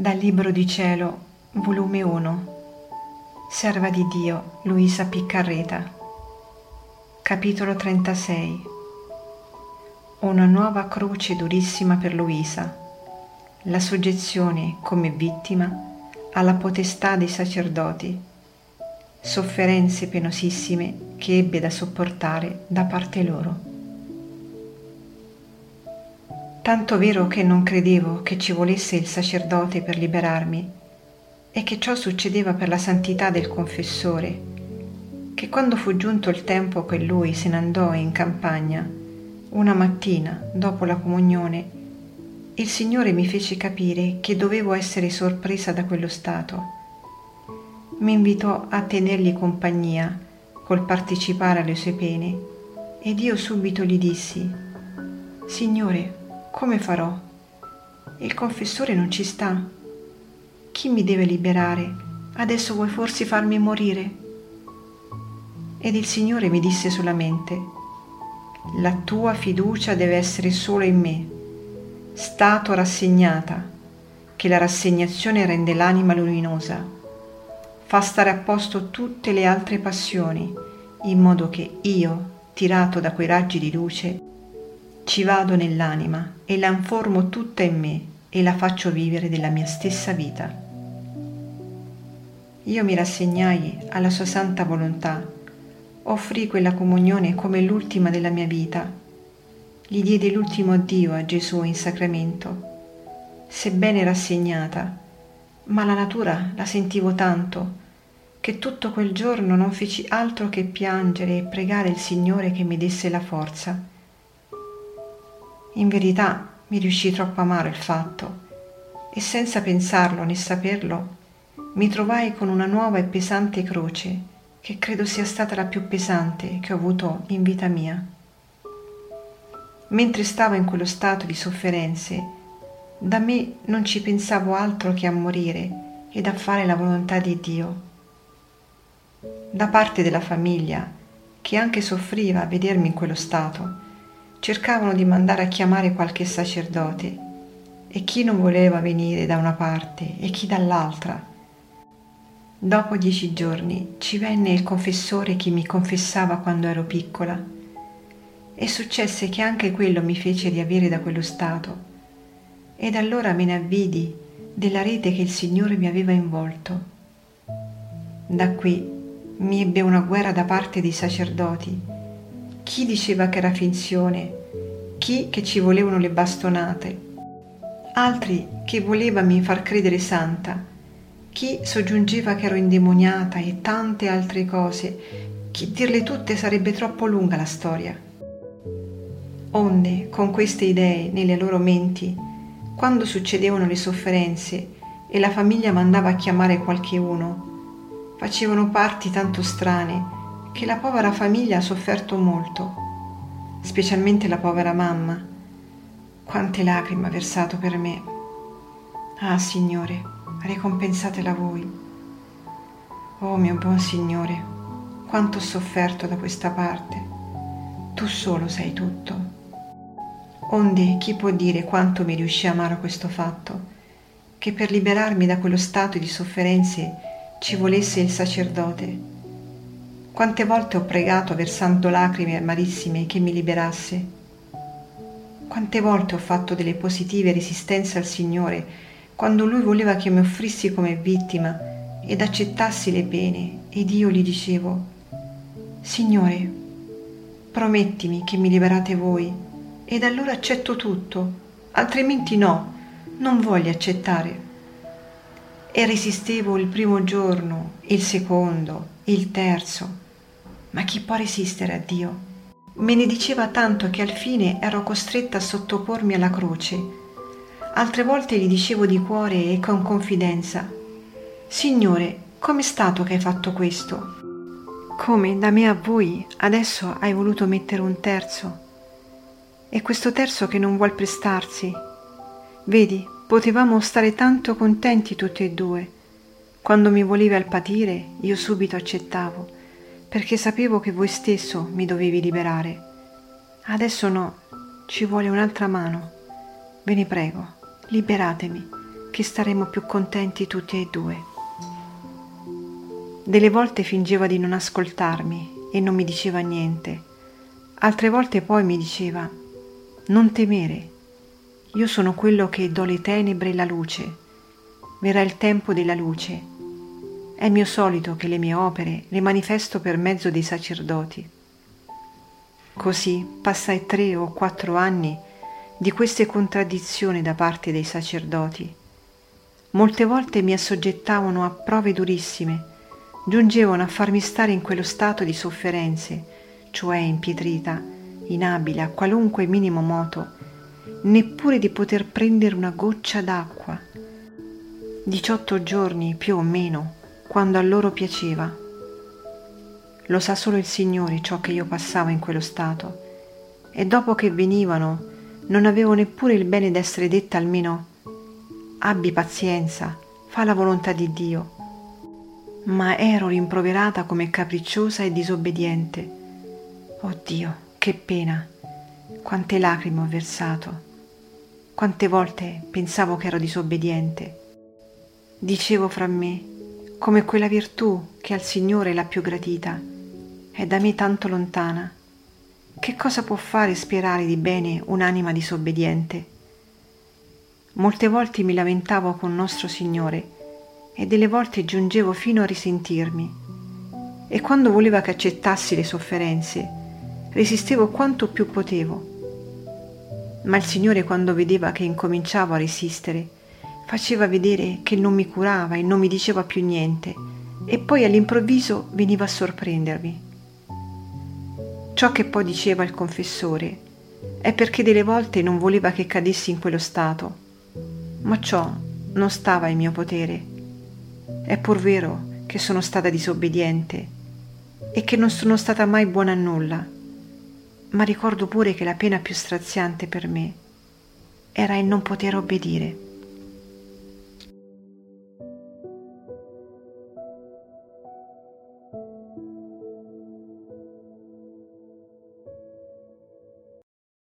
Dal Libro di Cielo, volume 1, Serva di Dio, Luisa Piccarreta, capitolo 36. Una nuova croce durissima per Luisa, la soggezione come vittima alla potestà dei sacerdoti, sofferenze penosissime che ebbe da sopportare da parte loro. Tanto vero che non credevo che ci volesse il sacerdote per liberarmi e che ciò succedeva per la santità del confessore, che quando fu giunto il tempo che lui se ne andò in campagna, una mattina dopo la comunione, il Signore mi fece capire che dovevo essere sorpresa da quello stato. Mi invitò a tenergli compagnia col partecipare alle sue pene ed io subito gli dissi, Signore, come farò? Il confessore non ci sta. Chi mi deve liberare? Adesso vuoi forse farmi morire? Ed il Signore mi disse solamente, la tua fiducia deve essere solo in me, stato rassegnata, che la rassegnazione rende l'anima luminosa, fa stare a posto tutte le altre passioni, in modo che io, tirato da quei raggi di luce, ci vado nell'anima e la informo tutta in me e la faccio vivere della mia stessa vita. Io mi rassegnai alla sua santa volontà, offrì quella comunione come l'ultima della mia vita, gli diedi l'ultimo addio a Gesù in sacramento, sebbene rassegnata, ma la natura la sentivo tanto che tutto quel giorno non feci altro che piangere e pregare il Signore che mi desse la forza in verità mi riuscì troppo amaro il fatto e senza pensarlo né saperlo mi trovai con una nuova e pesante croce che credo sia stata la più pesante che ho avuto in vita mia. Mentre stavo in quello stato di sofferenze, da me non ci pensavo altro che a morire ed a fare la volontà di Dio. Da parte della famiglia, che anche soffriva a vedermi in quello stato, cercavano di mandare a chiamare qualche sacerdote e chi non voleva venire da una parte e chi dall'altra. Dopo dieci giorni ci venne il confessore che mi confessava quando ero piccola e successe che anche quello mi fece riavere da quello stato ed allora me ne avvidi della rete che il Signore mi aveva involto. Da qui mi ebbe una guerra da parte dei sacerdoti chi diceva che era finzione, chi che ci volevano le bastonate, altri che volevami far credere santa, chi soggiungeva che ero indemoniata e tante altre cose, chi dirle tutte sarebbe troppo lunga la storia. Onde, con queste idee nelle loro menti, quando succedevano le sofferenze e la famiglia mandava a chiamare qualche uno, facevano parti tanto strane che la povera famiglia ha sofferto molto, specialmente la povera mamma. Quante lacrime ha versato per me. Ah, Signore, ricompensatela voi. Oh mio buon Signore, quanto ho sofferto da questa parte. Tu solo sai tutto. Onde chi può dire quanto mi riuscì amaro questo fatto, che per liberarmi da quello stato di sofferenze ci volesse il sacerdote quante volte ho pregato versando lacrime amarissime che mi liberasse? Quante volte ho fatto delle positive resistenze al Signore quando Lui voleva che mi offrissi come vittima ed accettassi le pene ed io gli dicevo, Signore, promettimi che mi liberate voi ed allora accetto tutto, altrimenti no, non voglio accettare. E resistevo il primo giorno, il secondo, il terzo, ma chi può resistere a Dio? Me ne diceva tanto che al fine ero costretta a sottopormi alla croce. Altre volte gli dicevo di cuore e con confidenza, Signore, com'è stato che hai fatto questo? Come da me a voi adesso hai voluto mettere un terzo? E questo terzo che non vuol prestarsi? Vedi, potevamo stare tanto contenti tutti e due. Quando mi volevi al patire, io subito accettavo perché sapevo che voi stesso mi dovevi liberare. Adesso no, ci vuole un'altra mano. Ve ne prego, liberatemi, che staremmo più contenti tutti e due. Delle volte fingeva di non ascoltarmi e non mi diceva niente, altre volte poi mi diceva non temere, io sono quello che do le tenebre e la luce, verrà il tempo della luce. È mio solito che le mie opere le manifesto per mezzo dei sacerdoti. Così passai tre o quattro anni di queste contraddizioni da parte dei sacerdoti. Molte volte mi assoggettavano a prove durissime, giungevano a farmi stare in quello stato di sofferenze, cioè impietrita, inabile a qualunque minimo moto, neppure di poter prendere una goccia d'acqua. 18 giorni più o meno, quando a loro piaceva. Lo sa solo il Signore ciò che io passavo in quello stato, e dopo che venivano non avevo neppure il bene d'essere detta almeno abbi pazienza, fa la volontà di Dio. Ma ero rimproverata come capricciosa e disobbediente. Oh Dio, che pena! Quante lacrime ho versato! Quante volte pensavo che ero disobbediente. Dicevo fra me, come quella virtù che al Signore è la più gratita, è da me tanto lontana. Che cosa può fare sperare di bene un'anima disobbediente? Molte volte mi lamentavo con nostro Signore e delle volte giungevo fino a risentirmi. E quando voleva che accettassi le sofferenze, resistevo quanto più potevo ma il Signore quando vedeva che incominciavo a resistere, faceva vedere che non mi curava e non mi diceva più niente, e poi all'improvviso veniva a sorprendermi. Ciò che poi diceva il confessore è perché delle volte non voleva che cadessi in quello stato, ma ciò non stava in mio potere. È pur vero che sono stata disobbediente e che non sono stata mai buona a nulla ma ricordo pure che la pena più straziante per me era il non poter obbedire.